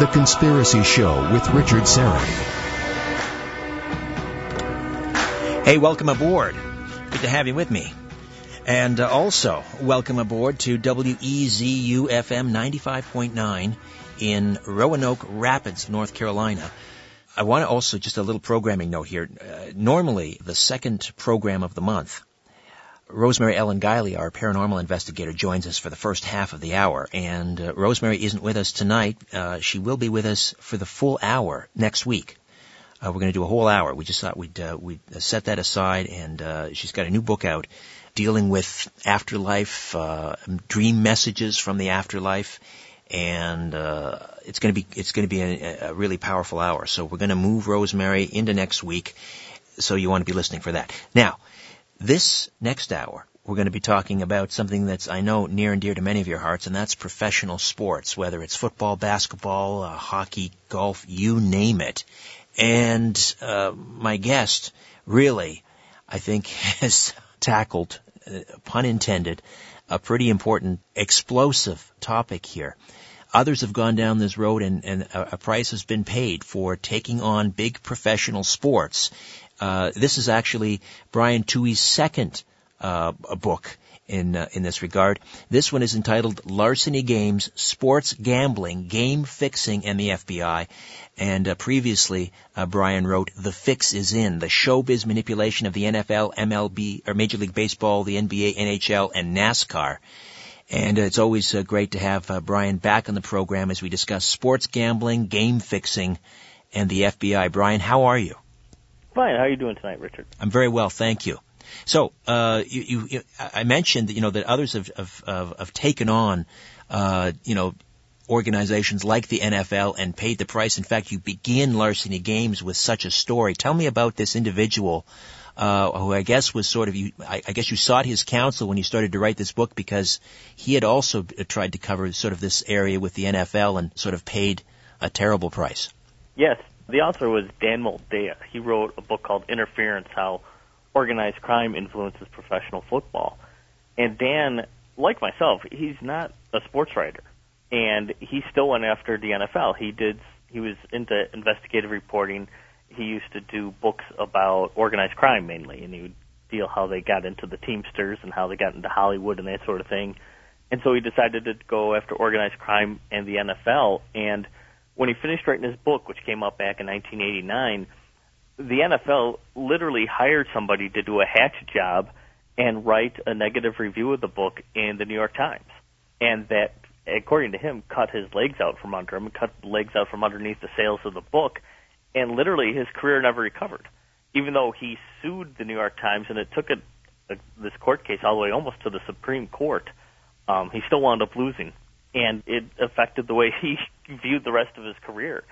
The Conspiracy Show with Richard Syrett. Hey, welcome aboard. Good to have you with me. And uh, also, welcome aboard to WEZU FM 95.9 in Roanoke Rapids, North Carolina. I want to also just a little programming note here. Uh, normally, the second program of the month, Rosemary Ellen Guiley, our paranormal investigator, joins us for the first half of the hour. And uh, Rosemary isn't with us tonight. Uh, she will be with us for the full hour next week. Uh, we're going to do a whole hour. We just thought we'd uh, we'd set that aside, and uh, she's got a new book out dealing with afterlife, uh, dream messages from the afterlife, and uh, it's going to be it's going to be a, a really powerful hour. So we're going to move Rosemary into next week. So you want to be listening for that. Now, this next hour, we're going to be talking about something that's I know near and dear to many of your hearts, and that's professional sports, whether it's football, basketball, uh, hockey, golf, you name it. And uh, my guest really, I think, has tackled, uh, pun intended, a pretty important explosive topic here. Others have gone down this road and, and a, a price has been paid for taking on big professional sports. Uh, this is actually Brian Tuohy's second uh, book in uh, in this regard. This one is entitled Larceny Games: Sports Gambling, Game Fixing, and the FBI. And uh, previously, uh, Brian wrote The Fix Is In: The Showbiz Manipulation of the NFL, MLB, or Major League Baseball, the NBA, NHL, and NASCAR. And uh, it's always uh, great to have Brian back on the program as we discuss sports gambling, game fixing, and the FBI. Brian, how are you? Fine. How are you doing tonight, Richard? I'm very well, thank you. So, uh, you, you, I mentioned that, you know, that others have, have, have, have taken on, uh, you know, organizations like the NFL and paid the price. In fact, you begin Larceny Games with such a story. Tell me about this individual, uh, who I guess was sort of you. I, I guess you sought his counsel when you started to write this book because he had also tried to cover sort of this area with the NFL and sort of paid a terrible price. Yes, the author was Dan Moldea. He wrote a book called Interference: How Organized Crime Influences Professional Football. And Dan, like myself, he's not a sports writer, and he still went after the NFL. He did. He was into investigative reporting. He used to do books about organized crime mainly, and he would deal how they got into the Teamsters and how they got into Hollywood and that sort of thing. And so he decided to go after organized crime and the NFL. And when he finished writing his book, which came out back in 1989, the NFL literally hired somebody to do a hatch job and write a negative review of the book in the New York Times. And that, according to him, cut his legs out from under him, cut legs out from underneath the sales of the book, and literally his career never recovered. Even though he sued the New York Times and it took a, a, this court case all the way almost to the Supreme Court, um, he still wound up losing and it affected the way he viewed the rest of his career.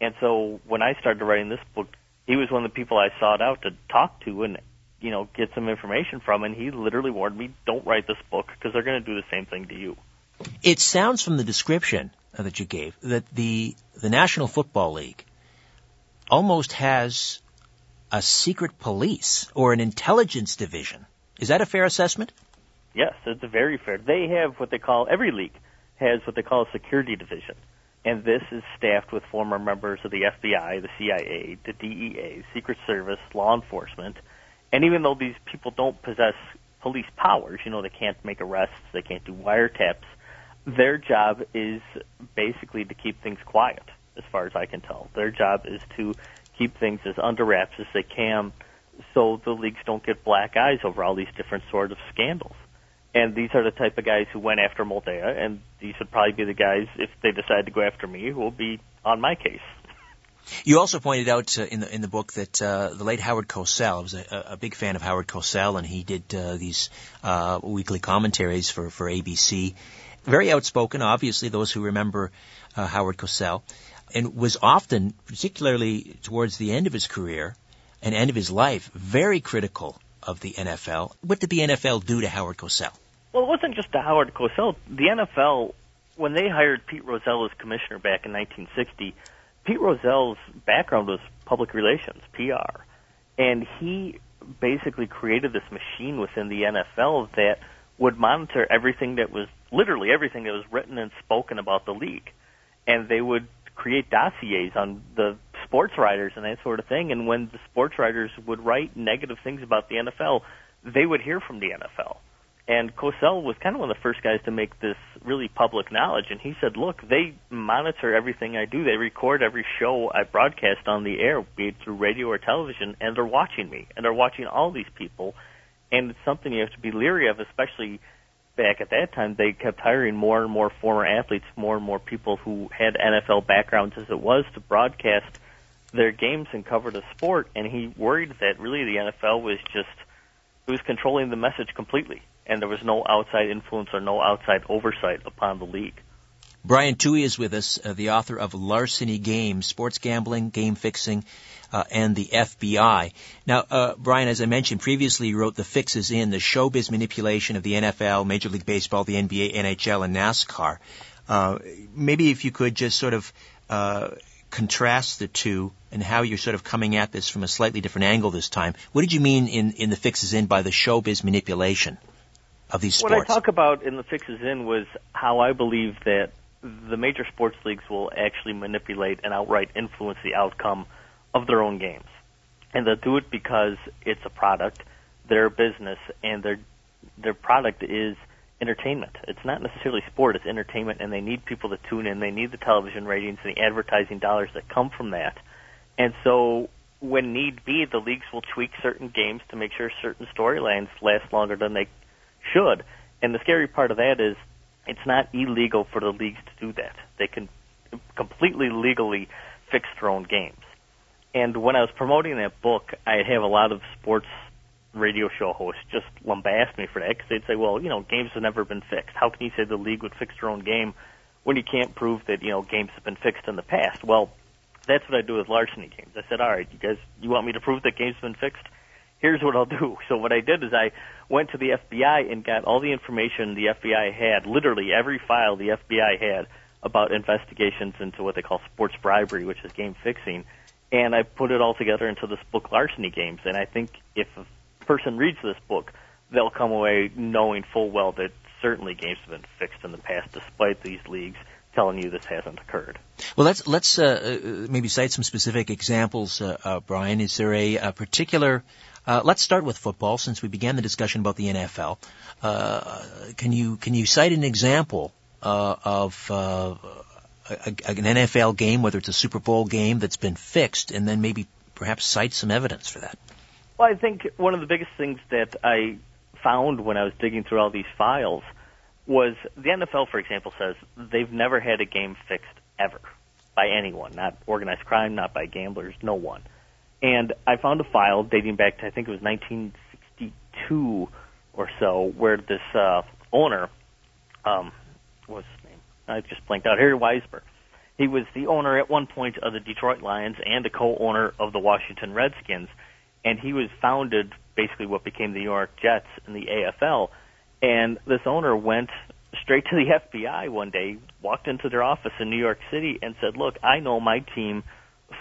And so when I started writing this book, he was one of the people I sought out to talk to and you know get some information from, and he literally warned me, "Don't write this book because they're going to do the same thing to you." It sounds from the description that you gave that the the National Football League almost has a secret police or an intelligence division. Is that a fair assessment? Yes, it's very fair. They have what they call every league has what they call a security division. And this is staffed with former members of the FBI, the CIA, the DEA, Secret Service, law enforcement. And even though these people don't possess police powers, you know, they can't make arrests, they can't do wiretaps, their job is basically to keep things quiet, as far as I can tell. Their job is to keep things as under wraps as they can so the leagues don't get black eyes over all these different sort of scandals. And these are the type of guys who went after Moldea, and these would probably be the guys, if they decide to go after me, who will be on my case. You also pointed out uh, in the in the book that uh, the late Howard Cosell was a, a big fan of Howard Cosell, and he did uh, these uh, weekly commentaries for for ABC. Very outspoken, obviously, those who remember uh, Howard Cosell, and was often, particularly towards the end of his career and end of his life, very critical of the NFL. What did the NFL do to Howard Cosell? Well, it wasn't just to Howard Cosell. The NFL, when they hired Pete Rozelle as commissioner back in 1960, Pete Rozelle's background was public relations, PR. And he basically created this machine within the NFL that would monitor everything that was literally everything that was written and spoken about the league, and they would create dossiers on the sports writers and that sort of thing. And when the sports writers would write negative things about the NFL, they would hear from the NFL. And Cosell was kind of one of the first guys to make this really public knowledge. And he said, look, they monitor everything I do. They record every show I broadcast on the air, be it through radio or television, and they're watching me. And they're watching all these people. And it's something you have to be leery of, especially back at that time. They kept hiring more and more former athletes, more and more people who had NFL backgrounds as it was to broadcast their games and cover the sport. And he worried that really the NFL was just, it was controlling the message completely and there was no outside influence or no outside oversight upon the league. Brian Tuohy is with us, uh, the author of Larceny Games, Sports Gambling, Game Fixing, uh, and the FBI. Now, uh, Brian, as I mentioned previously, you wrote The Fix Is In, the showbiz manipulation of the NFL, Major League Baseball, the NBA, NHL, and NASCAR. Uh, maybe if you could just sort of uh, contrast the two and how you're sort of coming at this from a slightly different angle this time. What did you mean in, in The Fix Is In by the showbiz manipulation? Of these sports? What I talk about in the fix is in was how I believe that the major sports leagues will actually manipulate and outright influence the outcome of their own games. And they'll do it because it's a product, their business, and their their product is entertainment. It's not necessarily sport, it's entertainment, and they need people to tune in. They need the television ratings and the advertising dollars that come from that. And so, when need be, the leagues will tweak certain games to make sure certain storylines last longer than they should. And the scary part of that is it's not illegal for the leagues to do that. They can completely legally fix their own games. And when I was promoting that book, I'd have a lot of sports radio show hosts just lambast me for that because they'd say, well, you know, games have never been fixed. How can you say the league would fix their own game when you can't prove that, you know, games have been fixed in the past? Well, that's what I do with larceny games. I said, all right, you guys, you want me to prove that games have been fixed? here's what I'll do. So what I did is I went to the FBI and got all the information the FBI had, literally every file the FBI had about investigations into what they call sports bribery, which is game fixing, and I put it all together into this book, Larceny Games. And I think if a person reads this book, they'll come away knowing full well that certainly games have been fixed in the past, despite these leagues telling you this hasn't occurred. Well, let's let's uh, uh maybe cite some specific examples, uh, uh, Brian. Is there a, a particular uh, let's start with football, since we began the discussion about the NFL. Uh, can you can you cite an example uh, of uh, a, an NFL game, whether it's a Super Bowl game that's been fixed, and then maybe perhaps cite some evidence for that? Well, I think one of the biggest things that I found when I was digging through all these files was the NFL, for example, says they've never had a game fixed ever by anyone, not organized crime, not by gamblers, no one. And I found a file dating back to I think it was 1962 or so, where this uh, owner, um, what's his name? I just blanked out. Harry Wismer. He was the owner at one point of the Detroit Lions and a co-owner of the Washington Redskins, and he was founded basically what became the New York Jets in the AFL. And this owner went straight to the FBI one day, walked into their office in New York City, and said, "Look, I know my team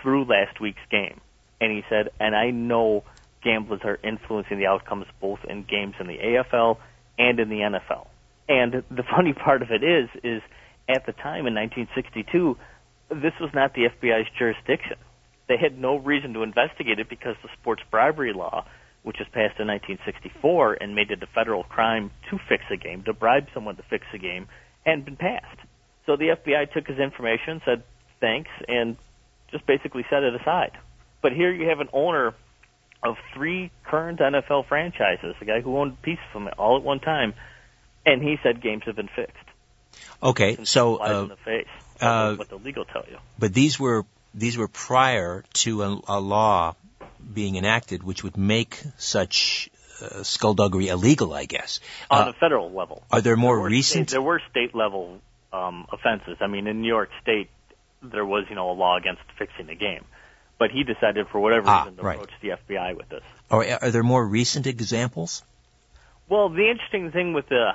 through last week's game and he said, and I know gamblers are influencing the outcomes both in games in the AFL and in the NFL. And the funny part of it is, is at the time in 1962, this was not the FBI's jurisdiction. They had no reason to investigate it because the sports bribery law, which was passed in 1964 and made it a federal crime to fix a game, to bribe someone to fix a game, hadn't been passed. So the FBI took his information, said thanks, and just basically set it aside. But here you have an owner of three current NFL franchises, a guy who owned pieces of them all at one time, and he said games have been fixed. Okay, so uh, in the face. Uh, what the legal tell you. But these were these were prior to a, a law being enacted, which would make such uh, skullduggery illegal, I guess. On uh, the federal level. Are there more there recent? State, there were state level um, offenses. I mean, in New York State, there was you know a law against fixing the game but he decided for whatever ah, reason to right. approach the FBI with this. Are, are there more recent examples? Well, the interesting thing with the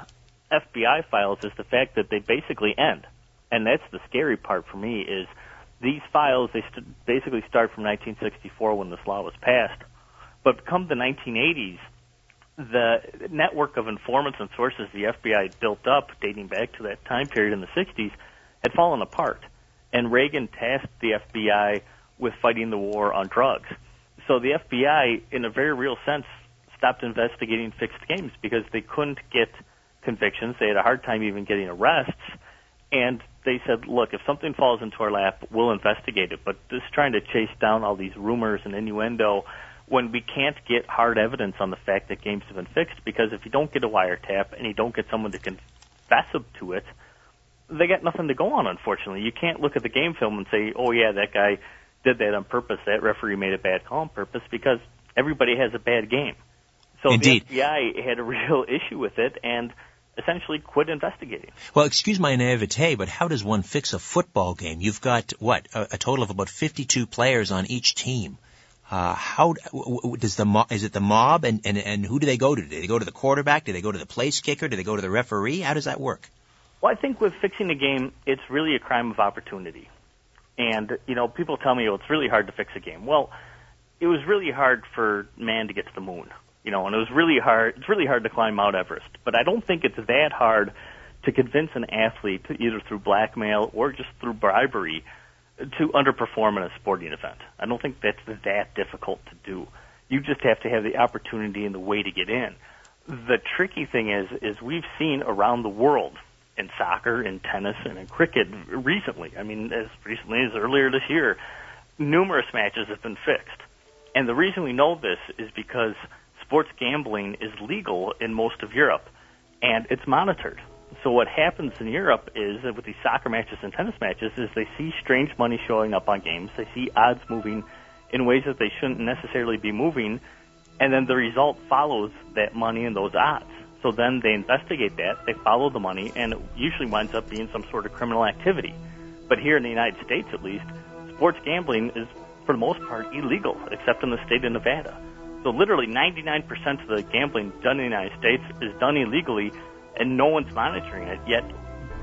FBI files is the fact that they basically end, and that's the scary part for me. Is these files they st- basically start from 1964 when this law was passed, but come the 1980s, the network of informants and sources the FBI built up dating back to that time period in the 60s had fallen apart. And Reagan tasked the FBI with fighting the war on drugs. So the FBI, in a very real sense, stopped investigating fixed games because they couldn't get convictions. They had a hard time even getting arrests. And they said, look, if something falls into our lap, we'll investigate it. But just trying to chase down all these rumors and innuendo when we can't get hard evidence on the fact that games have been fixed because if you don't get a wiretap and you don't get someone to confess to it, they got nothing to go on, unfortunately. You can't look at the game film and say, oh, yeah, that guy did that on purpose. That referee made a bad call on purpose because everybody has a bad game. So Indeed. the FBI had a real issue with it and essentially quit investigating. Well, excuse my naivete, but how does one fix a football game? You've got, what, a, a total of about 52 players on each team. Uh, how does the mob, is it the mob and, and, and who do they go to? Do they go to the quarterback? Do they go to the place kicker? Do they go to the referee? How does that work? Well, I think with fixing a game, it's really a crime of opportunity. And, you know, people tell me, oh, it's really hard to fix a game. Well, it was really hard for man to get to the moon, you know, and it was really hard, it's really hard to climb Mount Everest. But I don't think it's that hard to convince an athlete, either through blackmail or just through bribery, to underperform in a sporting event. I don't think that's that difficult to do. You just have to have the opportunity and the way to get in. The tricky thing is, is we've seen around the world in soccer, in tennis, and in cricket recently. I mean, as recently as earlier this year, numerous matches have been fixed. And the reason we know this is because sports gambling is legal in most of Europe, and it's monitored. So what happens in Europe is that with these soccer matches and tennis matches is they see strange money showing up on games. They see odds moving in ways that they shouldn't necessarily be moving, and then the result follows that money and those odds. So then they investigate that, they follow the money, and it usually winds up being some sort of criminal activity. But here in the United States, at least, sports gambling is for the most part illegal, except in the state of Nevada. So literally 99% of the gambling done in the United States is done illegally and no one's monitoring it. Yet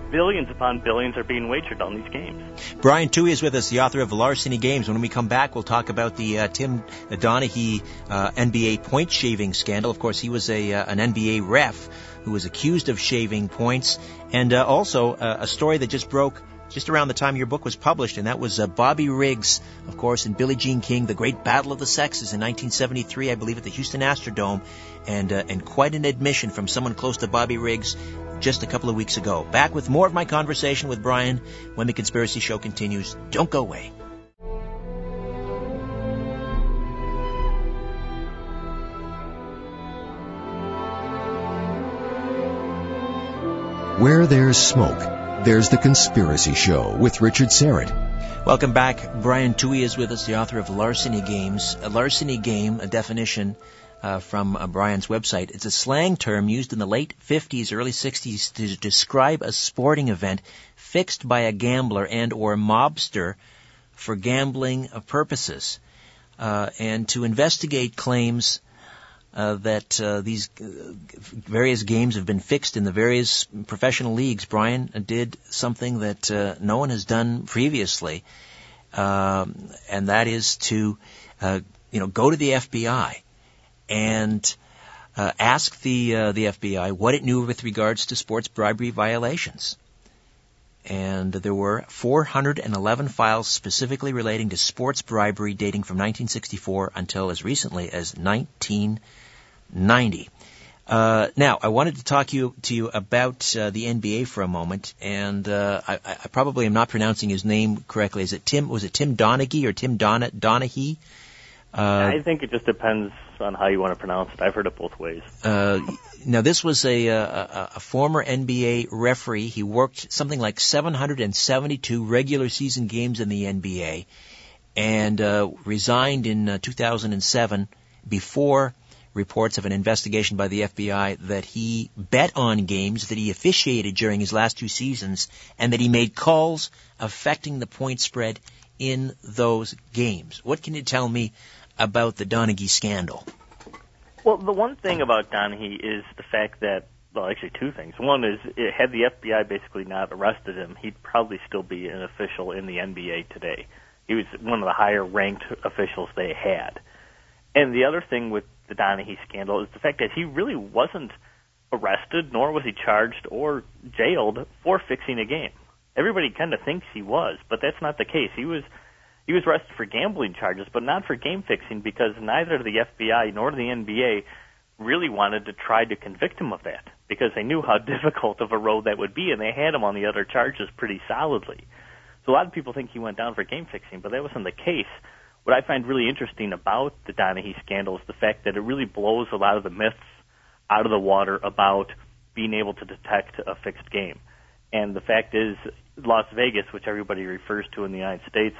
billions upon billions are being wagered on these games. Brian Tuohy is with us, the author of Larceny Games. When we come back, we'll talk about the uh, Tim Donaghy uh, NBA point shaving scandal. Of course, he was a uh, an NBA ref who was accused of shaving points, and uh, also uh, a story that just broke just around the time your book was published, and that was uh, Bobby Riggs, of course, and Billie Jean King, the great battle of the sexes in 1973, I believe, at the Houston Astrodome, and uh, and quite an admission from someone close to Bobby Riggs just a couple of weeks ago. Back with more of my conversation with Brian when the Conspiracy Show continues. Don't go away. Where there's smoke, there's the Conspiracy Show with Richard Syrett. Welcome back. Brian Tuohy is with us, the author of Larceny Games. A larceny game, a definition uh, from uh, Brian's website. It's a slang term used in the late 50s, early 60s to describe a sporting event fixed by a gambler and or mobster for gambling purposes, uh, and to investigate claims uh, that uh, these uh, various games have been fixed in the various professional leagues. Brian did something that uh, no one has done previously, um, and that is to, uh, you know, go to the FBI and uh, ask the the FBI what it knew with regards to sports bribery violations. And there were 411 files specifically relating to sports bribery dating from 1964 until as recently as 19. 90. Uh, now, I wanted to talk you, to you about uh, the NBA for a moment, and uh, I, I, probably am not pronouncing his name correctly. Is it Tim? Was it Tim Donaghy or Tim Don- Donaghy? Uh, I think it just depends on how you want to pronounce it. I've heard it both ways. Uh, now, this was a, a, a former NBA referee. He worked something like 772 regular season games in the NBA, and uh, resigned in 2007 before reports of an investigation by the FBI that he bet on games that he officiated during his last two seasons and that he made calls affecting the point spread in those games. What can you tell me about the Donaghy scandal? Well, the one thing about Donaghy is the fact that, well, actually two things. One is, had the FBI basically not arrested him, he'd probably still be an official in the NBA today. He was one of the higher ranked officials they had. And the other thing with the Donaghy scandal is the fact that he really wasn't arrested, nor was he charged or jailed for fixing a game. Everybody kind of thinks he was, but that's not the case. He was he was arrested for gambling charges, but not for game fixing because neither the FBI nor the NBA really wanted to try to convict him of that because they knew how difficult of a road that would be, and they had him on the other charges pretty solidly. So a lot of people think he went down for game fixing, but that wasn't the case. What I find really interesting about the Donaghy scandal is the fact that it really blows a lot of the myths out of the water about being able to detect a fixed game. And the fact is, Las Vegas, which everybody refers to in the United States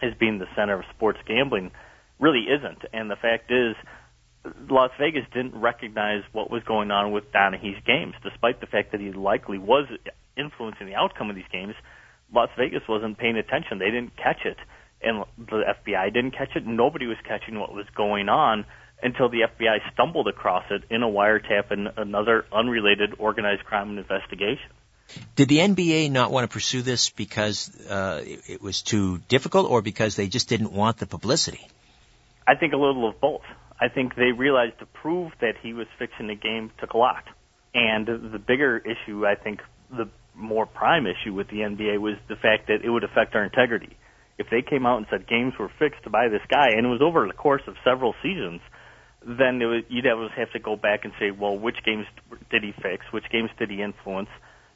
as being the center of sports gambling, really isn't. And the fact is, Las Vegas didn't recognize what was going on with Donaghy's games, despite the fact that he likely was influencing the outcome of these games. Las Vegas wasn't paying attention; they didn't catch it, and the FBI didn't catch it. Nobody was catching what was going on until the FBI stumbled across it in a wiretap and another unrelated organized crime investigation. Did the NBA not want to pursue this because uh, it was too difficult, or because they just didn't want the publicity? I think a little of both. I think they realized to prove that he was fixing the game took a lot. And the bigger issue, I think, the more prime issue with the NBA was the fact that it would affect our integrity. If they came out and said games were fixed by this guy, and it was over the course of several seasons, then it was, you'd have to go back and say, well, which games did he fix? Which games did he influence?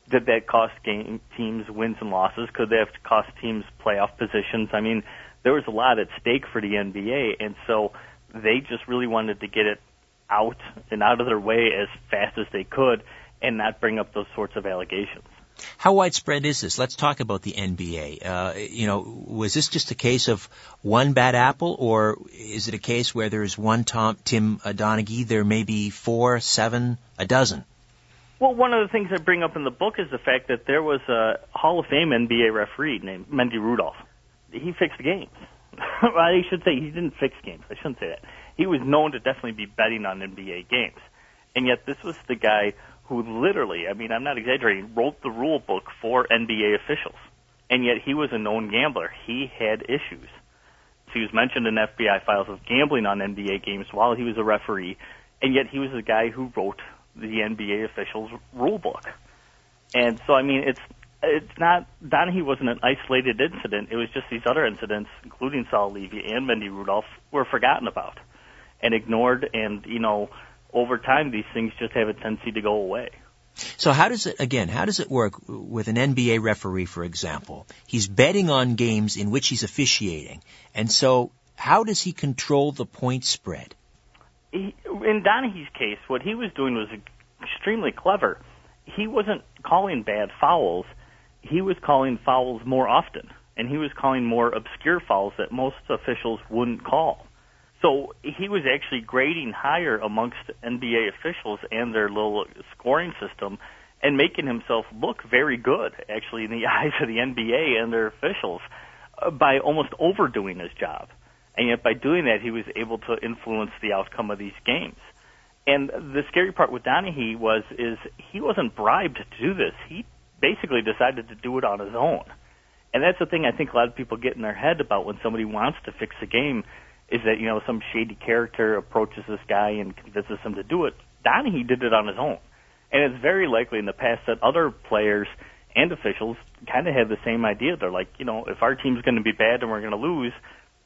Did that cost game teams wins and losses? Could that have cost teams playoff positions? I mean, there was a lot at stake for the NBA, and so they just really wanted to get it out and out of their way as fast as they could, and not bring up those sorts of allegations. How widespread is this? Let's talk about the NBA. Uh, you know, was this just a case of one bad apple, or is it a case where there's one Tom, Tim Donaghy, there may be four, seven, a dozen? Well, one of the things I bring up in the book is the fact that there was a Hall of Fame NBA referee named Mendy Rudolph. He fixed games. I should say he didn't fix games. I shouldn't say that. He was known to definitely be betting on NBA games. And yet this was the guy who literally, I mean, I'm not exaggerating, wrote the rule book for NBA officials. And yet he was a known gambler. He had issues. He was mentioned in FBI files of gambling on NBA games while he was a referee, and yet he was the guy who wrote the NBA officials rule book. And so, I mean, it's it's not Donaghy wasn't an isolated incident. It was just these other incidents, including Sol Levy and Mendy Rudolph, were forgotten about and ignored. And you know, over time, these things just have a tendency to go away. So how does it, again, how does it work with an NBA referee, for example? He's betting on games in which he's officiating. And so how does he control the point spread? He, in Donaghy's case, what he was doing was extremely clever. He wasn't calling bad fouls. He was calling fouls more often. And he was calling more obscure fouls that most officials wouldn't call. So he was actually grading higher amongst NBA officials and their little scoring system and making himself look very good, actually, in the eyes of the NBA and their officials uh, by almost overdoing his job. And yet by doing that, he was able to influence the outcome of these games. And the scary part with Donaghy was, is he wasn't bribed to do this. He basically decided to do it on his own. And that's the thing I think a lot of people get in their head about when somebody wants to fix a game is that you know some shady character approaches this guy and convinces him to do it. Donaghy did it on his own, and it's very likely in the past that other players and officials kind of had the same idea. They're like, you know, if our team's going to be bad and we're going to lose,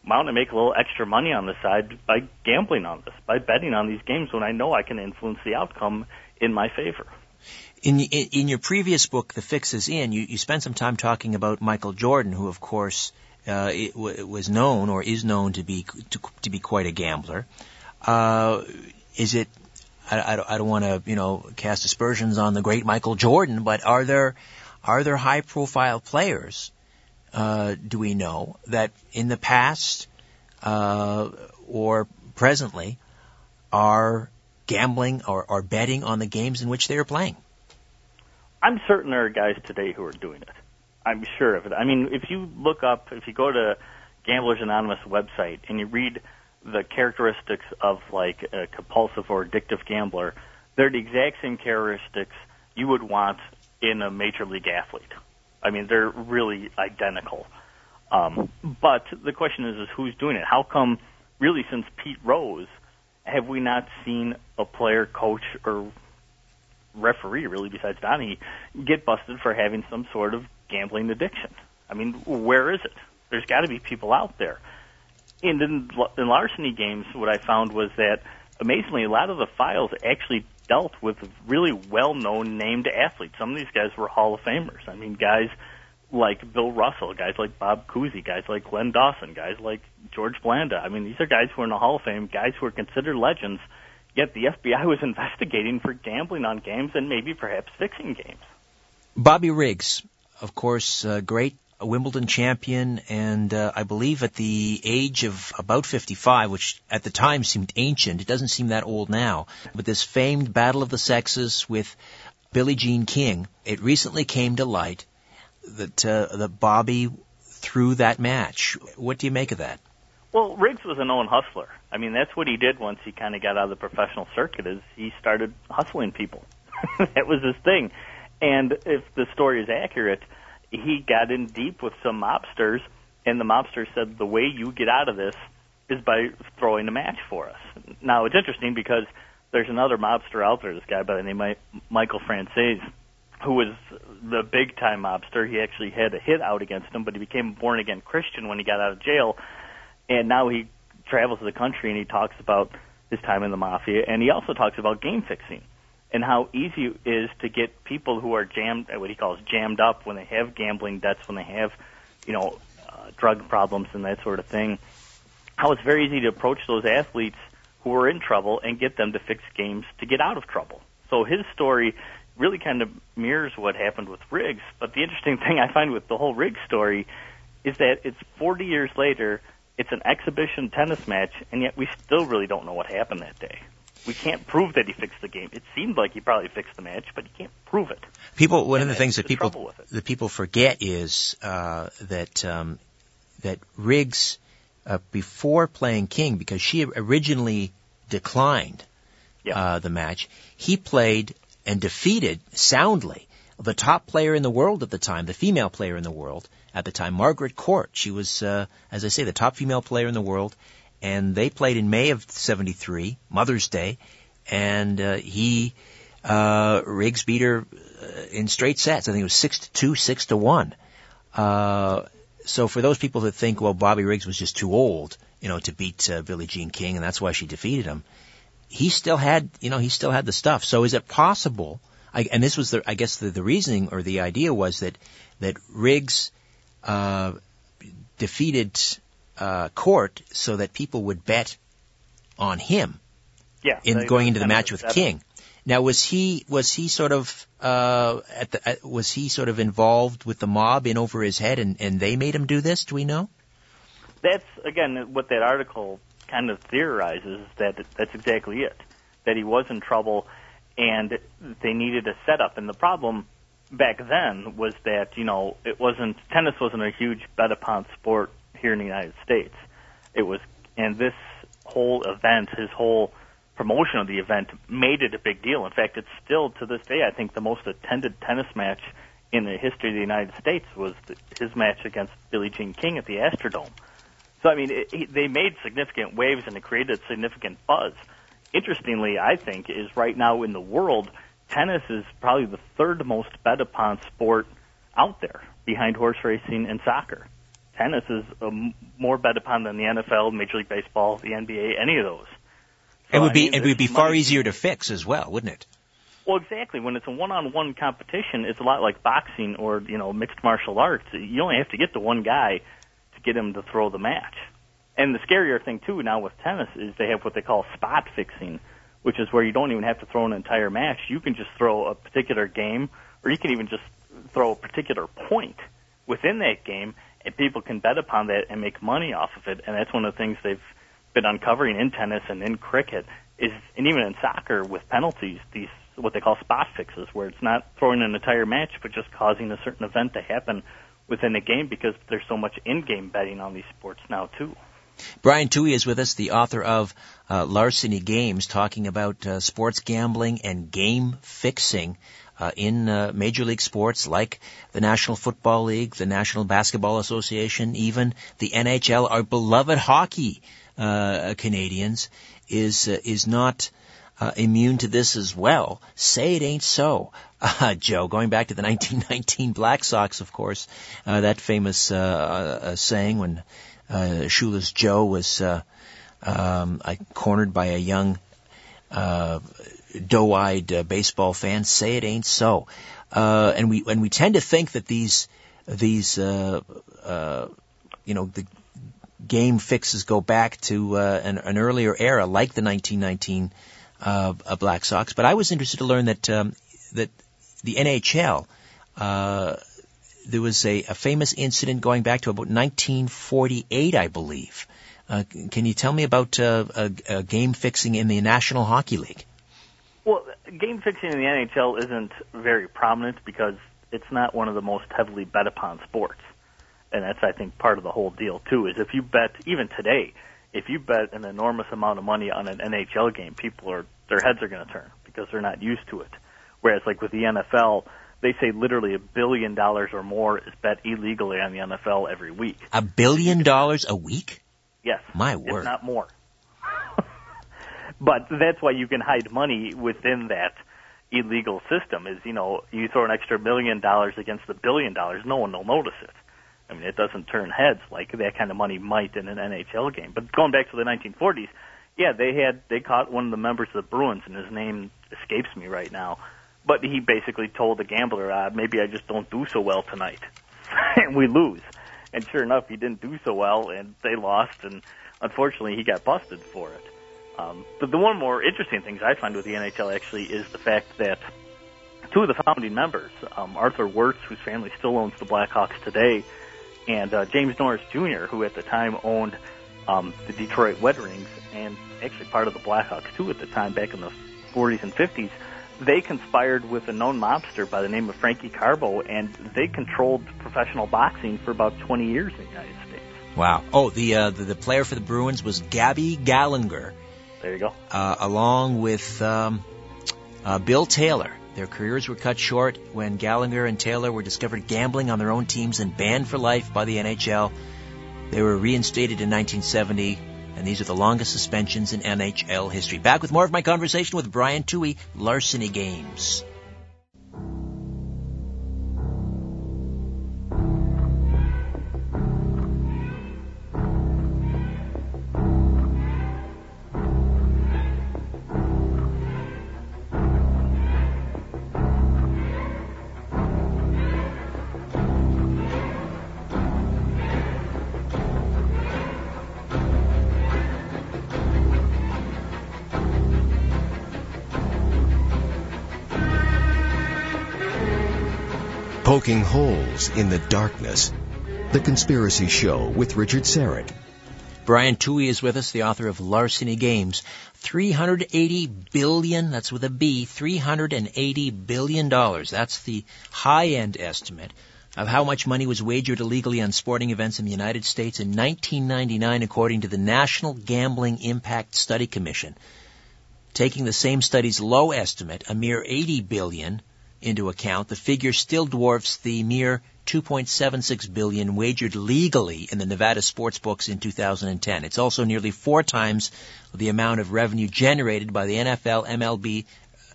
why don't I make a little extra money on the side by gambling on this, by betting on these games when I know I can influence the outcome in my favor. In, in, in your previous book, The Fix Is In, you, you spent some time talking about Michael Jordan, who, of course, uh, it, w- it was known or is known to be to, to be quite a gambler. Uh, is it? I, I don't, don't want to you know cast aspersions on the great Michael Jordan, but are there are there high profile players? Uh, do we know that in the past uh, or presently are gambling or, or betting on the games in which they are playing? I'm certain there are guys today who are doing it. I'm sure of it. I mean, if you look up, if you go to Gamblers Anonymous website and you read the characteristics of like a compulsive or addictive gambler, they're the exact same characteristics you would want in a major league athlete. I mean, they're really identical. Um, but the question is, is who's doing it? How come, really, since Pete Rose have we not seen a player, coach, or referee, really, besides Donaghy, get busted for having some sort of gambling addiction? I mean, where is it? There's got to be people out there. And in, in larceny games, what I found was that amazingly, a lot of the files actually dealt with really well-known named athletes. Some of these guys were Hall of Famers. I mean, guys like Bill Russell, guys like Bob Cousy, guys like Len Dawson, guys like George Blanda. I mean, these are guys who are in the Hall of Fame, guys who are considered legends. Yet the FBI was investigating for gambling on games and maybe perhaps fixing games. Bobby Riggs, of course, uh, great Wimbledon champion, and uh, I believe at the age of about 55, which at the time seemed ancient, it doesn't seem that old now, but this famed Battle of the Sexes with Billie Jean King, it recently came to light that uh, that Bobby threw that match. What do you make of that? Well, Riggs was a known hustler. I mean, that's what he did once he kind of got out of the professional circuit. Is he started hustling people. that was his thing. And if the story is accurate, he got in deep with some mobsters, and the mobster said, "The way you get out of this is by throwing a match for us." Now it's interesting because there's another mobster out there, this guy by the name of Michael Franzese, who was the big time mobster. He actually had a hit out against him, but he became a born again Christian when he got out of jail, and now he travels the country and he talks about his time in the mafia, and he also talks about game fixing and how easy it is to get people who are jammed, what he calls jammed up when they have gambling debts, when they have, you know, uh, drug problems and that sort of thing. How it's very easy to approach those athletes who are in trouble and get them to fix games to get out of trouble. So his story really kind of mirrors what happened with Riggs. But the interesting thing I find with the whole Riggs story is that it's 40 years later, it's an exhibition tennis match, and yet we still really don't know what happened that day we can't prove that he fixed the game. It seemed like he probably fixed the match, but he can't prove it. People, one and of the things that the people that people forget is uh, that um, that Riggs, uh, before playing King, because she originally declined yeah. uh, the match, he played and defeated soundly the top player in the world at the time, the female player in the world at the time, Margaret Court. She was, uh, as I say, the top female player in the world and they played in May of '73, Mother's Day, and uh, he uh, Riggs beat her uh, in straight sets. I think it was six to two, six to one. Uh, so for those people that think, well, Bobby Riggs was just too old, you know, to beat uh, Billie Jean King, and that's why she defeated him, he still had, you know, he still had the stuff. So is it possible? I, and this was the, I guess, the, the reasoning or the idea was that that Riggs uh, defeated uh, court so that people would bet on him. Yeah, in going into the match with King. Now, was he was he sort of uh, at the uh, was he sort of involved with the mob in over his head, and and they made him do this? Do we know? That's again what that article kind of theorizes that that's exactly it. That he was in trouble, and they needed a setup. And the problem back then was that you know it wasn't tennis wasn't a huge bet upon sport here in the United States. It was, and this whole event, his whole promotion of the event made it a big deal. In fact, it's still to this day, I think, the most attended tennis match in the history of the United States was the, his match against Billie Jean King at the Astrodome. So, I mean, it, it, they made significant waves and it created significant buzz. Interestingly, I think, is right now in the world, tennis is probably the third most bet upon sport out there, behind horse racing and soccer tennis is um, more bet upon than the NFL, Major League Baseball, the NBA, any of those. So, it would be I mean, it would be far easier to fix as well, wouldn't it? Well, exactly. When it's a one-on-one competition, it's a lot like boxing or you know mixed martial arts. You only have to get to one guy to get him to throw the match. And the scarier thing too now with tennis is they have what they call spot fixing, which is where you don't even have to throw an entire match. You can just throw a particular game, or you can even just throw a particular point within that game, and people can bet upon that and make money off of it. And that's one of the things they've been uncovering in tennis and in cricket is, and even in soccer with penalties, these what they call spot fixes, where it's not throwing an entire match, but just causing a certain event to happen within a game because there's so much in-game betting on these sports now too. Brian Tuohy is with us, the author of uh, Larceny Games, talking about uh, sports gambling and game fixing uh, in uh, major league sports like the National Football League, the National Basketball Association, even the NHL, our beloved hockey uh, Canadians. is uh, is not uh, immune to this as well. Say it ain't so, uh, Joe. Going back to the 1919 Black Sox, of course, that famous saying when Shoeless Joe was um, cornered by a young doe-eyed uh, baseball fans Say it ain't so. Uh, and we and we tend to think that these these uh, uh, you know the game fixes go back to uh, an, an earlier era, like the 1919 uh, Black Sox. But I was interested to learn that um, that the NHL. Uh, there was a, a famous incident going back to about 1948, I believe. Uh, can you tell me about uh, game fixing in the National Hockey League? Game fixing in the NHL isn't very prominent because it's not one of the most heavily bet upon sports. And that's, I think, part of the whole deal, too, is if you bet, even today, if you bet an enormous amount of money on an NHL game, people are, their heads are going to turn because they're not used to it. Whereas, like with the NFL, they say literally a billion dollars or more is bet illegally on the NFL every week. A billion dollars a week? Yes. My word. If not more. But that's why you can hide money within that illegal system is, you know, you throw an extra million dollars against the billion dollars, no one will notice it. I mean, it doesn't turn heads like that kind of money might in an NHL game. But going back to the 1940s, yeah, they had they caught one of the members of the Bruins, and his name escapes me right now. But he basically told the gambler, uh, maybe I just don't do so well tonight, and we lose. And sure enough, he didn't do so well, and they lost, and unfortunately, he got busted for it. Um, but the one more interesting things I find with the NHL actually is the fact that two of the founding members, um, Arthur Wirtz, whose family still owns the Blackhawks today, and uh, James Norris Jr., who at the time owned um, the Detroit Red Wings and actually part of the Blackhawks too at the time back in the 40s and 50s, they conspired with a known mobster by the name of Frankie Carbo, and they controlled professional boxing for about 20 years in the United States. Wow. Oh, the uh, the, the player for the Bruins was Gabby Gallinger. There you go. Uh, along with um, uh, Bill Taylor. Their careers were cut short when Gallinger and Taylor were discovered gambling on their own teams and banned for life by the NHL. They were reinstated in 1970 and these are the longest suspensions in NHL history. Back with more of my conversation with Brian Tuohy, Larceny Games. Poking holes in the darkness. The Conspiracy Show with Richard Syrett. Brian Tuohy is with us, the author of Larceny Games. 380 billion, that's with a B, 380 billion dollars. That's the high end estimate of how much money was wagered illegally on sporting events in the United States in 1999 according to the National Gambling Impact Study Commission. Taking the same study's low estimate, a mere 80 billion, into account, the figure still dwarfs the mere 2.76 billion wagered legally in the Nevada sports books in 2010. It's also nearly four times the amount of revenue generated by the NFL, MLB,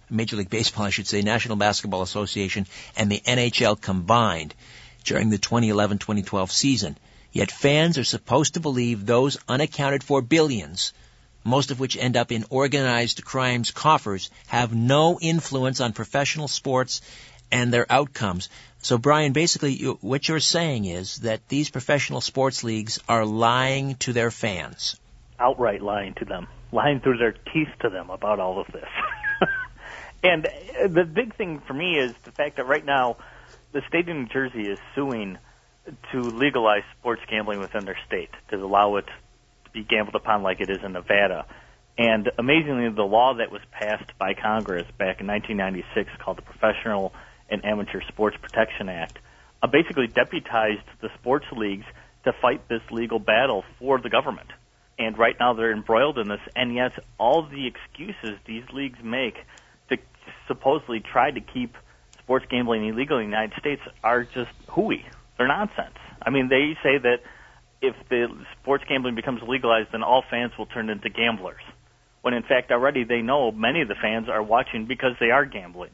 Major League Baseball, I should say, National Basketball Association, and the NHL combined during the 2011-2012 season. Yet fans are supposed to believe those unaccounted for billions most of which end up in organized crime's coffers, have no influence on professional sports and their outcomes. So, Brian, basically, you, what you're saying is that these professional sports leagues are lying to their fans. Outright lying to them, lying through their teeth to them about all of this. and uh, the big thing for me is the fact that right now, the state of New Jersey is suing to legalize sports gambling within their state, to allow it be gambled upon like it is in Nevada. And amazingly, the law that was passed by Congress back in 1996 called the Professional and Amateur Sports Protection Act uh, basically deputized the sports leagues to fight this legal battle for the government. And right now they're embroiled in this, and yet all the excuses these leagues make to supposedly try to keep sports gambling illegal in the United States are just hooey. They're nonsense. I mean, they say that if the sports gambling becomes legalized, then all fans will turn into gamblers. when in fact already they know many of the fans are watching because they are gambling.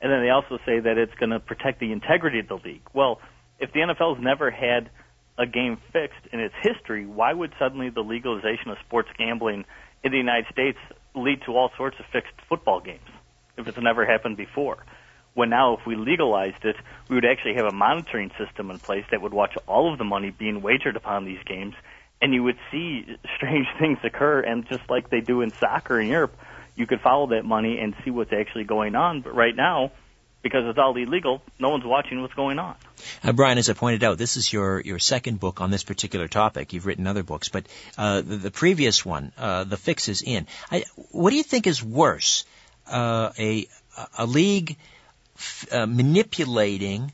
And then they also say that it's going to protect the integrity of the league. Well, if the NFL's never had a game fixed in its history, why would suddenly the legalization of sports gambling in the United States lead to all sorts of fixed football games if it's never happened before? When now, if we legalized it, we would actually have a monitoring system in place that would watch all of the money being wagered upon these games, and you would see strange things occur. And just like they do in soccer in Europe, you could follow that money and see what's actually going on. But right now, because it's all illegal, no one's watching what's going on. Uh, Brian, as I pointed out, this is your, your second book on this particular topic. You've written other books, but uh, the, the, previous one, uh, The Fix is In. I, what do you think is worse? Uh, a, a league uh, manipulating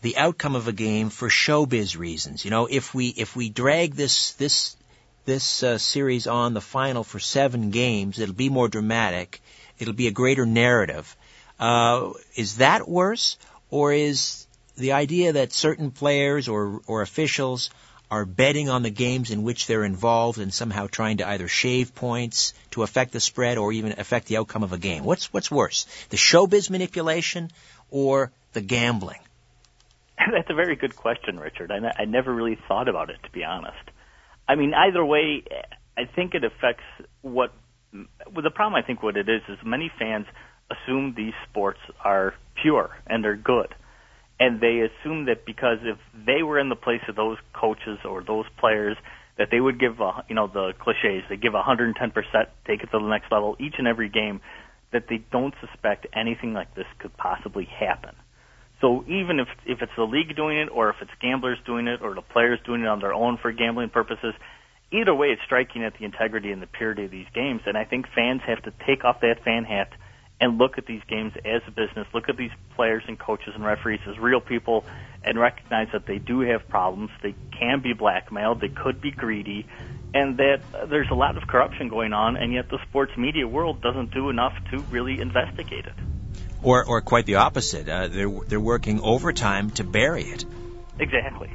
the outcome of a game for showbiz reasons. You know, if we if we drag this this this uh, series on the final for seven games, it'll be more dramatic. It'll be a greater narrative. Uh, is that worse, or is the idea that certain players or or officials are betting on the games in which they're involved and somehow trying to either shave points to affect the spread or even affect the outcome of a game? What's what's worse, the showbiz manipulation or the gambling? That's a very good question, Richard. I, I never really thought about it, to be honest. I mean, either way, I think it affects what. Well, the problem, I think, what it is, is many fans assume these sports are pure and they're good. And they assume that because if they were in the place of those coaches or those players, that they would give, a, you know, the cliches, they give 110%, take it to the next level each and every game, that they don't suspect anything like this could possibly happen. So even if if it's the league doing it, or if it's gamblers doing it, or the players doing it on their own for gambling purposes, either way, it's striking at the integrity and the purity of these games. And I think fans have to take off that fan hat and look at these games as a business, look at these players and coaches and referees as real people, and recognize that they do have problems. They can be blackmailed, they could be greedy, and that there's a lot of corruption going on, and yet the sports media world doesn't do enough to really investigate it. Or, or quite the opposite. Uh, they're, they're working overtime to bury it. Exactly.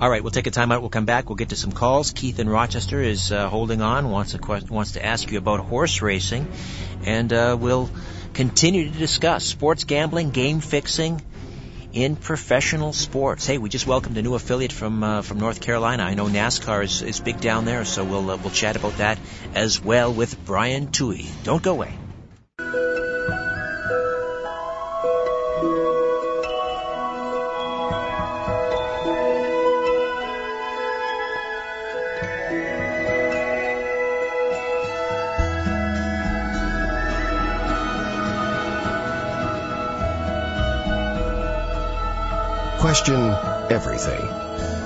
All right, we'll take a time out. We'll come back. We'll get to some calls. Keith in Rochester is uh, holding on, wants to, wants to ask you about horse racing, and uh, we'll continue to discuss sports gambling, game fixing in professional sports. Hey, we just welcomed a new affiliate from uh, from North Carolina. I know NASCAR is, is big down there, so we'll uh, we'll chat about that as well with Brian Tuohy. Don't go away. Question everything.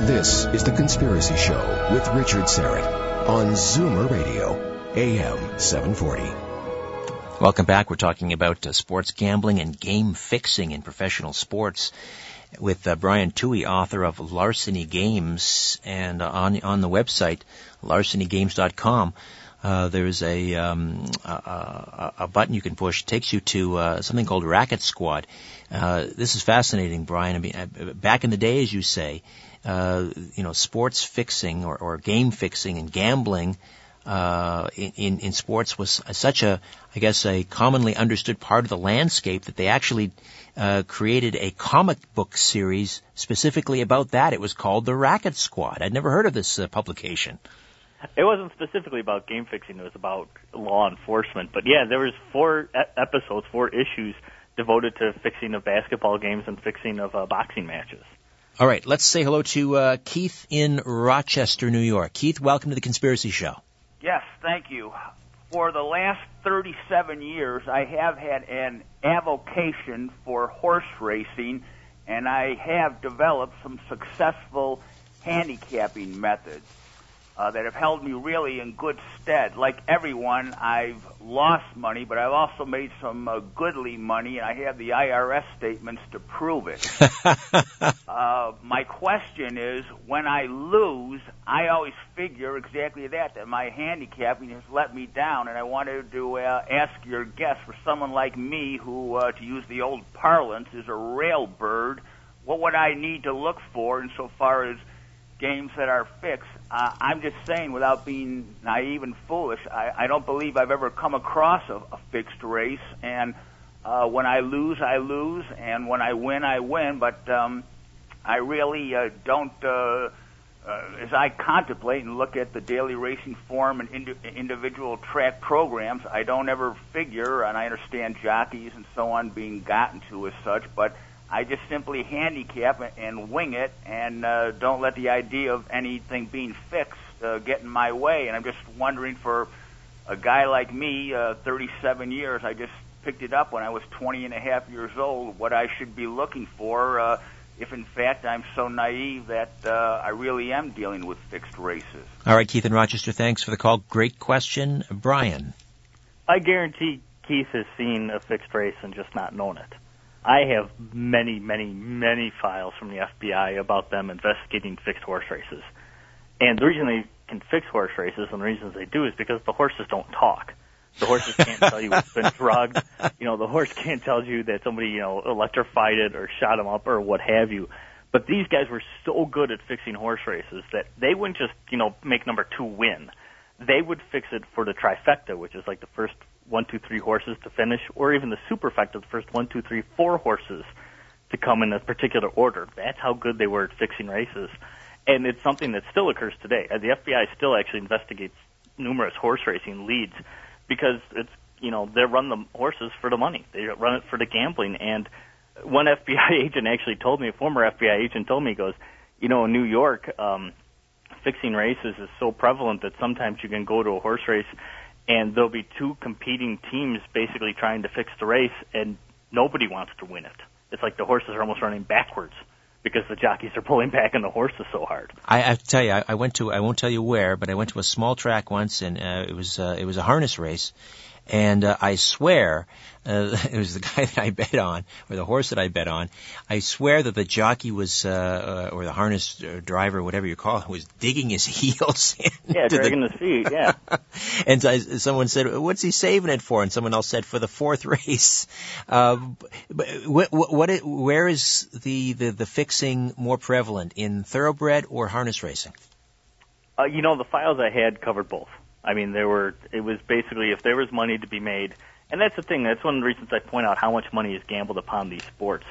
This is The Conspiracy Show with Richard Syrett on Zoomer Radio, AM 740. Welcome back. We're talking about uh, sports gambling and game fixing in professional sports with uh, Brian Tuohy, author of Larceny Games, and uh, on on the website larcenygames.com. Uh, there's a, um, a, a, button you can push. It takes you to uh, something called Racket Squad. Uh, this is fascinating, Brian. I mean, uh, back in the day, as you say, uh, you know, sports fixing or, or game fixing and gambling uh, in, in sports was such a, I guess, a commonly understood part of the landscape that they actually uh, created a comic book series specifically about that. It was called the Racket Squad. I'd never heard of this publication. It wasn't specifically about game fixing; it was about law enforcement. But yeah, there was four episodes, four issues devoted to fixing of basketball games and fixing of uh, boxing matches. All right, let's say hello to uh, Keith in Rochester, New York. Keith, welcome to the Conspiracy Show. Yes, thank you. For the last 37 years, I have had an avocation for horse racing, and I have developed some successful handicapping methods uh, that have held me really in good stead. Like everyone, I've lost money, but I've also made some uh, goodly money, and I have the IRS statements to prove it. uh, my question is, when I lose, I always figure exactly that, that my handicapping has let me down, and I wanted to uh, ask your guest, for someone like me who, uh, to use the old parlance, is a rail bird, what would I need to look for insofar as games that are fixed. Uh, I'm just saying, without being naive and foolish, I, I don't believe I've ever come across a, a fixed race. And uh, when I lose, I lose, and when I win, I win. But um, I really uh, don't. Uh, uh, as I contemplate and look at the daily racing form and indi- individual track programs, I don't ever figure, and I understand jockeys and so on being gotten to as such, but I just simply handicap and wing it, and uh, don't let the idea of anything being fixed uh, get in my way. And I'm just wondering for a guy like me, uh, 37 years, I just picked it up when I was 20 and a half years old, what I should be looking for. Uh, if in fact I'm so naive that uh, I really am dealing with fixed races. All right, Keith and Rochester, thanks for the call. Great question. Brian. I guarantee Keith has seen a fixed race and just not known it. I have many, many, many files from the FBI about them investigating fixed horse races. And the reason they can fix horse races and the reasons they do is because the horses don't talk. The horses can't tell you it's been drugged. You know, the horse can't tell you that somebody, you know, electrified it or shot him up or what have you. But these guys were so good at fixing horse races that they wouldn't just, you know, make number two win. They would fix it for the trifecta, which is like the first one, two, three horses to finish, or even the superfecta, the first one, two, three, four horses to come in a particular order. That's how good they were at fixing races. And it's something that still occurs today. The FBI still actually investigates numerous horse racing leads because it's you know they run the horses for the money. They run it for the gambling. And one FBI agent actually told me, a former FBI agent told me, he goes, you know, in New York, um, fixing races is so prevalent that sometimes you can go to a horse race and there'll be two competing teams basically trying to fix the race, and nobody wants to win it. It's like the horses are almost running backwards because the jockeys are pulling back on the horses so hard. I, have to tell you, I, I went to I won't tell you where, but I went to a small track once, and uh, it was uh, it was a harness race, and uh, I swear uh, it was the guy that I bet on, or the horse that I bet on. I swear that the jockey was, uh, uh, or the harness uh, driver, whatever you call it, was digging his heels in. Yeah, dragging the, the feet. Yeah. and I, someone said, "What's he saving it for?" And someone else said, "For the fourth race." Uh, but what, what, where is the, the the fixing more prevalent in thoroughbred or harness racing? Uh, you know, the files I had covered both. I mean, there were. It was basically if there was money to be made and that's the thing. That's one of the reasons I point out how much money is gambled upon these sports.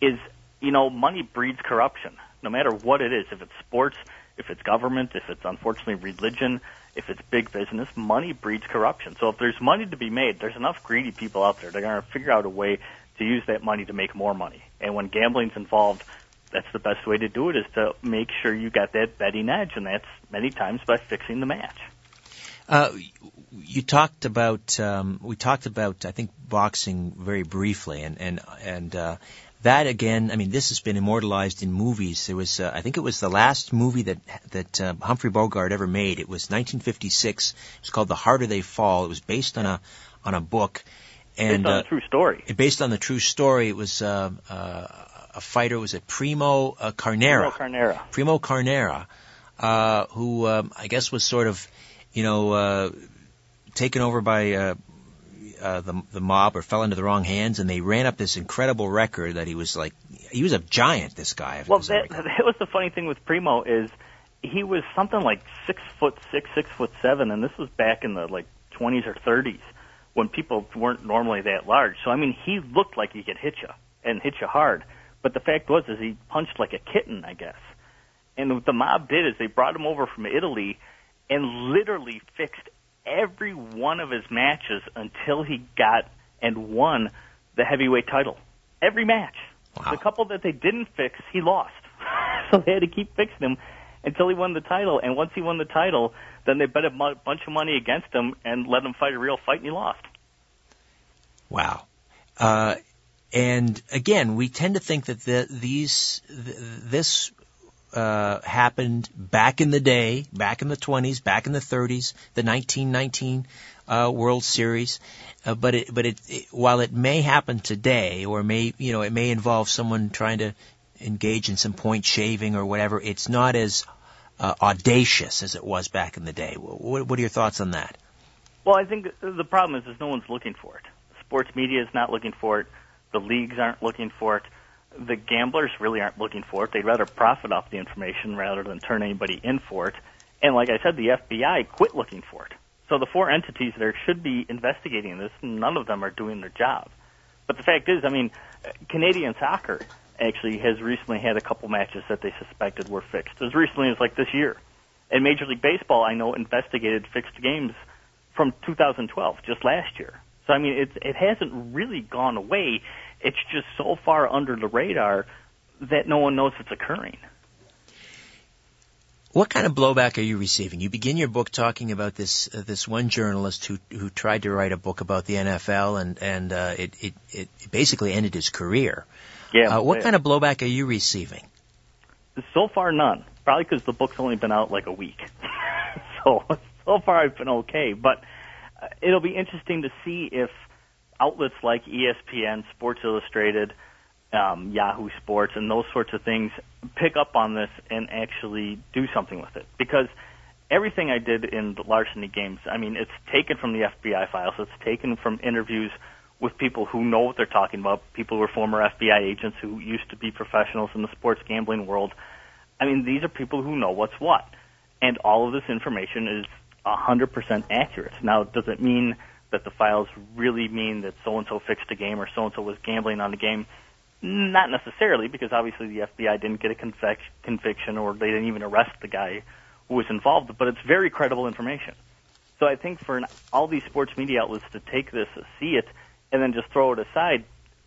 Is you know, money breeds corruption. No matter what it is, if it's sports, if it's government, if it's unfortunately religion, if it's big business, money breeds corruption. So if there's money to be made, there's enough greedy people out there. They're going to figure out a way to use that money to make more money. And when gambling's involved, that's the best way to do it is to make sure you got that betting edge, and that's many times by fixing the match. Uh, you talked about um, we talked about I think boxing very briefly, and and and uh, that again. I mean, this has been immortalized in movies. There was uh, I think it was the last movie that that uh, Humphrey Bogart ever made. It was 1956. It was called The Harder They Fall. It was based on a on a book. And, based on a uh, true story. Based on the true story, it was uh, uh, a fighter. Was it Primo Carnera? Primo Carnera. Primo Carnera, who um, I guess was sort of you know, uh, taken over by uh, uh, the the mob or fell into the wrong hands, and they ran up this incredible record that he was like he was a giant. This guy. Well, that, that was the funny thing with Primo is he was something like six foot six, six foot seven, and this was back in the like 20s or 30s when people weren't normally that large. So I mean, he looked like he could hit you and hit you hard. But the fact was, is he punched like a kitten, I guess. And what the mob did is they brought him over from Italy and literally fixed every one of his matches until he got and won the heavyweight title. Every match. Wow. The couple that they didn't fix, he lost. so they had to keep fixing him until he won the title. And once he won the title, then they bet a bunch of money against him and let him fight a real fight, and he lost. Wow. Uh, and again, we tend to think that the, these th- this uh, happened back in the day, back in the 20s, back in the 30s, the 1919 uh, World Series. Uh, but it, but it, it, while it may happen today, or may you know, it may involve someone trying to engage in some point shaving or whatever. It's not as uh, audacious as it was back in the day. What, what are your thoughts on that? Well, I think the problem is, is no one's looking for it. Sports media is not looking for it. The leagues aren't looking for it the gamblers really aren't looking for it. They'd rather profit off the information rather than turn anybody in for it. And like I said, the FBI quit looking for it. So the four entities there should be investigating this. None of them are doing their job. But the fact is, I mean, Canadian soccer actually has recently had a couple matches that they suspected were fixed, as recently as like this year. And Major League Baseball, I know, investigated fixed games from 2012, just last year. So I mean, it it hasn't really gone away. It's just so far under the radar that no one knows it's occurring. What kind of blowback are you receiving? You begin your book talking about this uh, this one journalist who who tried to write a book about the NFL and and uh, it, it it basically ended his career. Yeah. Uh, what yeah. kind of blowback are you receiving? So far, none. Probably because the book's only been out like a week. so so far, I've been okay. But uh, it'll be interesting to see if outlets like ESPN, Sports Illustrated, um, Yahoo Sports, and those sorts of things pick up on this and actually do something with it. Because everything I did in the larceny games, I mean, it's taken from the FBI files. It's taken from interviews with people who know what they're talking about, people who are former FBI agents who used to be professionals in the sports gambling world. I mean, these are people who know what's what. And all of this information is 100% accurate. Now, does it mean that the files really mean that so and so fixed a game or so and so was gambling on the game? Not necessarily, because obviously the FBI didn't get a convic- conviction or they didn't even arrest the guy who was involved, but it's very credible information. So I think for an, all these sports media outlets to take this, see it, and then just throw it aside,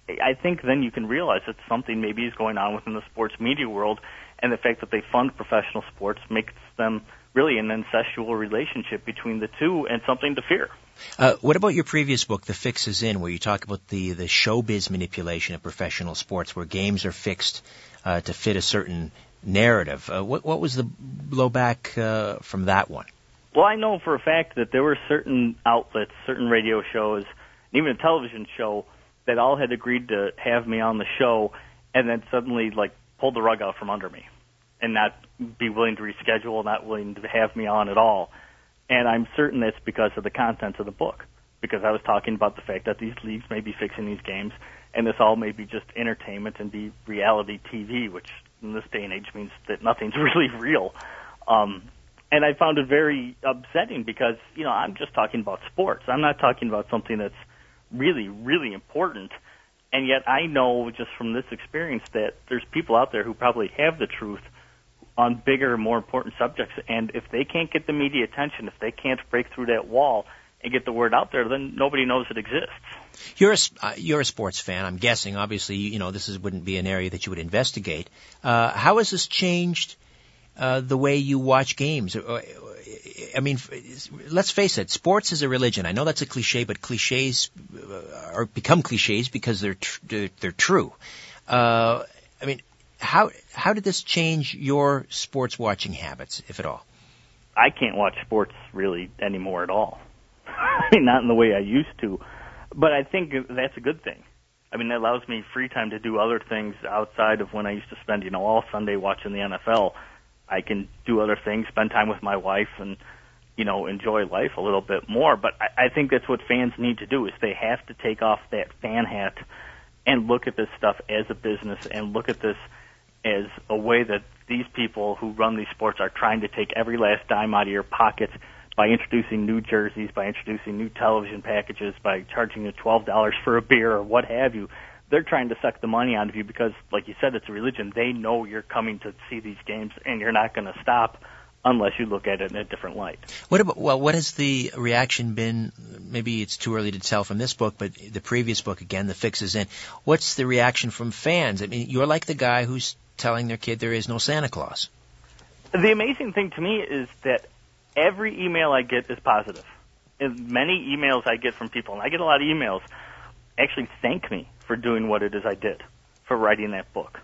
I think then you can realize that something maybe is going on within the sports media world, and the fact that they fund professional sports makes them really an incestual relationship between the two and something to fear. Uh, what about your previous book, The Fix Is In, where you talk about the, the showbiz manipulation of professional sports, where games are fixed uh, to fit a certain narrative? Uh, what, what was the blowback uh, from that one? Well, I know for a fact that there were certain outlets, certain radio shows, and even a television show that all had agreed to have me on the show, and then suddenly like pulled the rug out from under me, and not be willing to reschedule, not willing to have me on at all. And I'm certain it's because of the contents of the book, because I was talking about the fact that these leagues may be fixing these games, and this all may be just entertainment and be reality TV, which in this day and age means that nothing's really real. Um, and I found it very upsetting because you know I'm just talking about sports. I'm not talking about something that's really, really important. And yet I know just from this experience that there's people out there who probably have the truth on bigger, more important subjects. And if they can't get the media attention, if they can't break through that wall and get the word out there, then nobody knows it exists. You're a, uh, you're a sports fan, I'm guessing. Obviously, you know, this is, wouldn't be an area that you would investigate. Uh, how has this changed uh, the way you watch games? Uh, I mean, let's face it, sports is a religion. I know that's a cliche, but cliches uh, are become cliches because they're tr- they're true. Uh, I mean, how how did this change your sports watching habits, if at all? I can't watch sports really anymore at all. Not in the way I used to, but I think that's a good thing. I mean, it allows me free time to do other things outside of when I used to spend, you know, all Sunday watching the NFL. I can do other things, spend time with my wife, and you know enjoy life a little bit more. But I, I think that's what fans need to do is they have to take off that fan hat and look at this stuff as a business and look at this as a way that these people who run these sports are trying to take every last dime out of your pockets by introducing new jerseys, by introducing new television packages, by charging you twelve dollars for a beer or what have you they're trying to suck the money out of you because, like you said, it's a religion. They know you're coming to see these games, and you're not going to stop unless you look at it in a different light. What about well? What has the reaction been? Maybe it's too early to tell from this book, but the previous book again, the fix is in. What's the reaction from fans? I mean, you're like the guy who's telling their kid there is no Santa Claus. The amazing thing to me is that every email I get is positive. And many emails I get from people, and I get a lot of emails, actually thank me for doing what it is I did, for writing that book.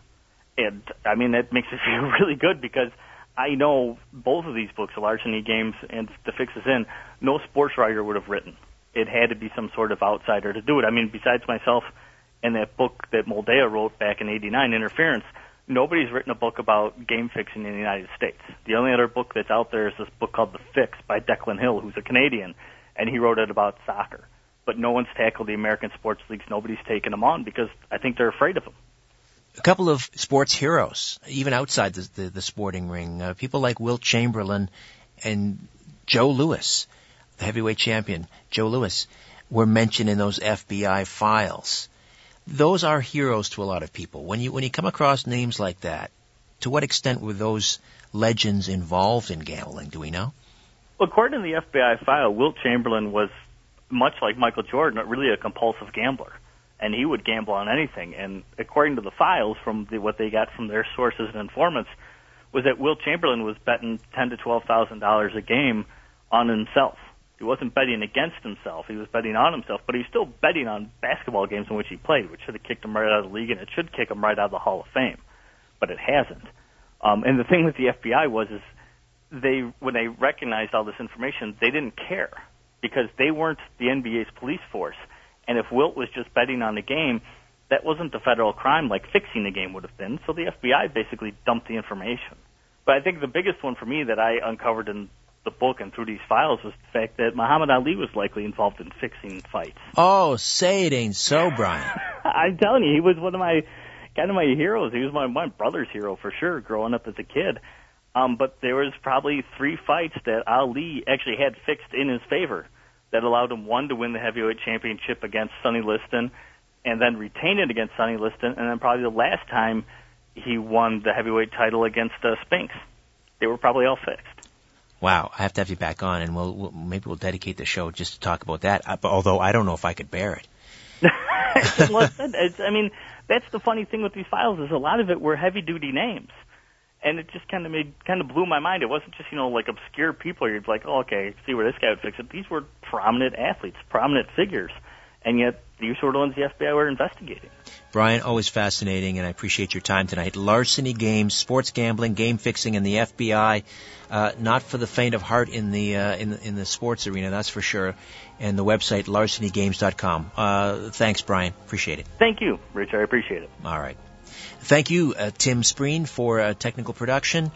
And I mean, that makes me feel really good because I know both of these books, The Larceny Games and The Fix Is In, no sports writer would have written. It had to be some sort of outsider to do it. I mean, besides myself and that book that Moldea wrote back in 89, Interference, nobody's written a book about game fixing in the United States. The only other book that's out there is this book called The Fix by Declan Hill, who's a Canadian, and he wrote it about soccer but no one's tackled the American sports leagues. Nobody's taken them on because I think they're afraid of them. a couple of sports heroes, even outside the, the, the sporting ring. Uh, people like Wilt Chamberlain and Joe Louis, the heavyweight champion, Joe Louis, were mentioned in those FBI files. Those are heroes to a lot of people. When you when you come across names like that, to what extent were those legends involved in gambling? Do we know? Well, according to the FBI file, Wilt Chamberlain was much like Michael Jordan, really a compulsive gambler, and he would gamble on anything. And according to the files, from the, what they got from their sources and informants, was that Wilt Chamberlain was betting ten to twelve thousand dollars a game on himself. He wasn't betting against himself; he was betting on himself. But he's still betting on basketball games in which he played, which should have kicked him right out of the league, and it should kick him right out of the Hall of Fame. But it hasn't. Um, and the thing with the FBI was is they when they recognized all this information, they didn't care because they weren't the NBA's police force. And if Wilt was just betting on the game, that wasn't a federal crime like fixing the game would have been. So the FBI basically dumped the information. But I think the biggest one for me that I uncovered in the book and through these files was the fact that Muhammad Ali was likely involved in fixing fights. Oh, say it ain't so, Brian. I'm telling you, he was one of my kind of my heroes. He was my my brother's hero for sure, growing up as a kid. Um, but there was probably three fights that Ali actually had fixed in his favor that allowed him one to win the heavyweight championship against Sonny Liston, and then retain it against Sonny Liston, and then probably the last time he won the heavyweight title against uh, Spinks. They were probably all fixed. Wow, I have to have you back on, and we'll, we'll maybe we'll dedicate the show just to talk about that. Uh, although I don't know if I could bear it. well, it's, I mean, that's the funny thing with these files is a lot of it were heavy duty names and it just kind of made kind of blew my mind. It wasn't just you know like obscure people. You're like, oh, okay, see where this guy would fix it. These were prominent athletes, prominent figures, and yet these were the ones the FBI were investigating. Brian, always fascinating, and I appreciate your time tonight. Larceny games, sports gambling, game fixing, and the FBI. Uh, not for the faint of heart in the uh, in the, in the sports arena, that's for sure. And the website larcenygames.com. Uh, thanks, Brian. Appreciate it. Thank you, Rich. I appreciate it. All right. Thank you, uh, Tim Spreen, for uh, technical production.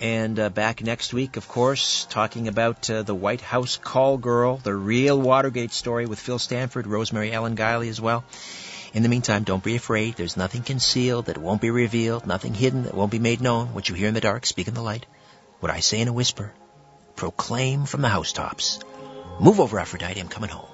And uh, back next week, of course, talking about uh, the White House call girl, the real Watergate story with Phil Stanford, Rosemary Ellen Guiley as well. In the meantime, don't be afraid. There's nothing concealed that won't be revealed, nothing hidden that won't be made known. What you hear in the dark, speak in the light. What I say in a whisper, proclaim from the housetops. Move over, Aphrodite, I'm coming home.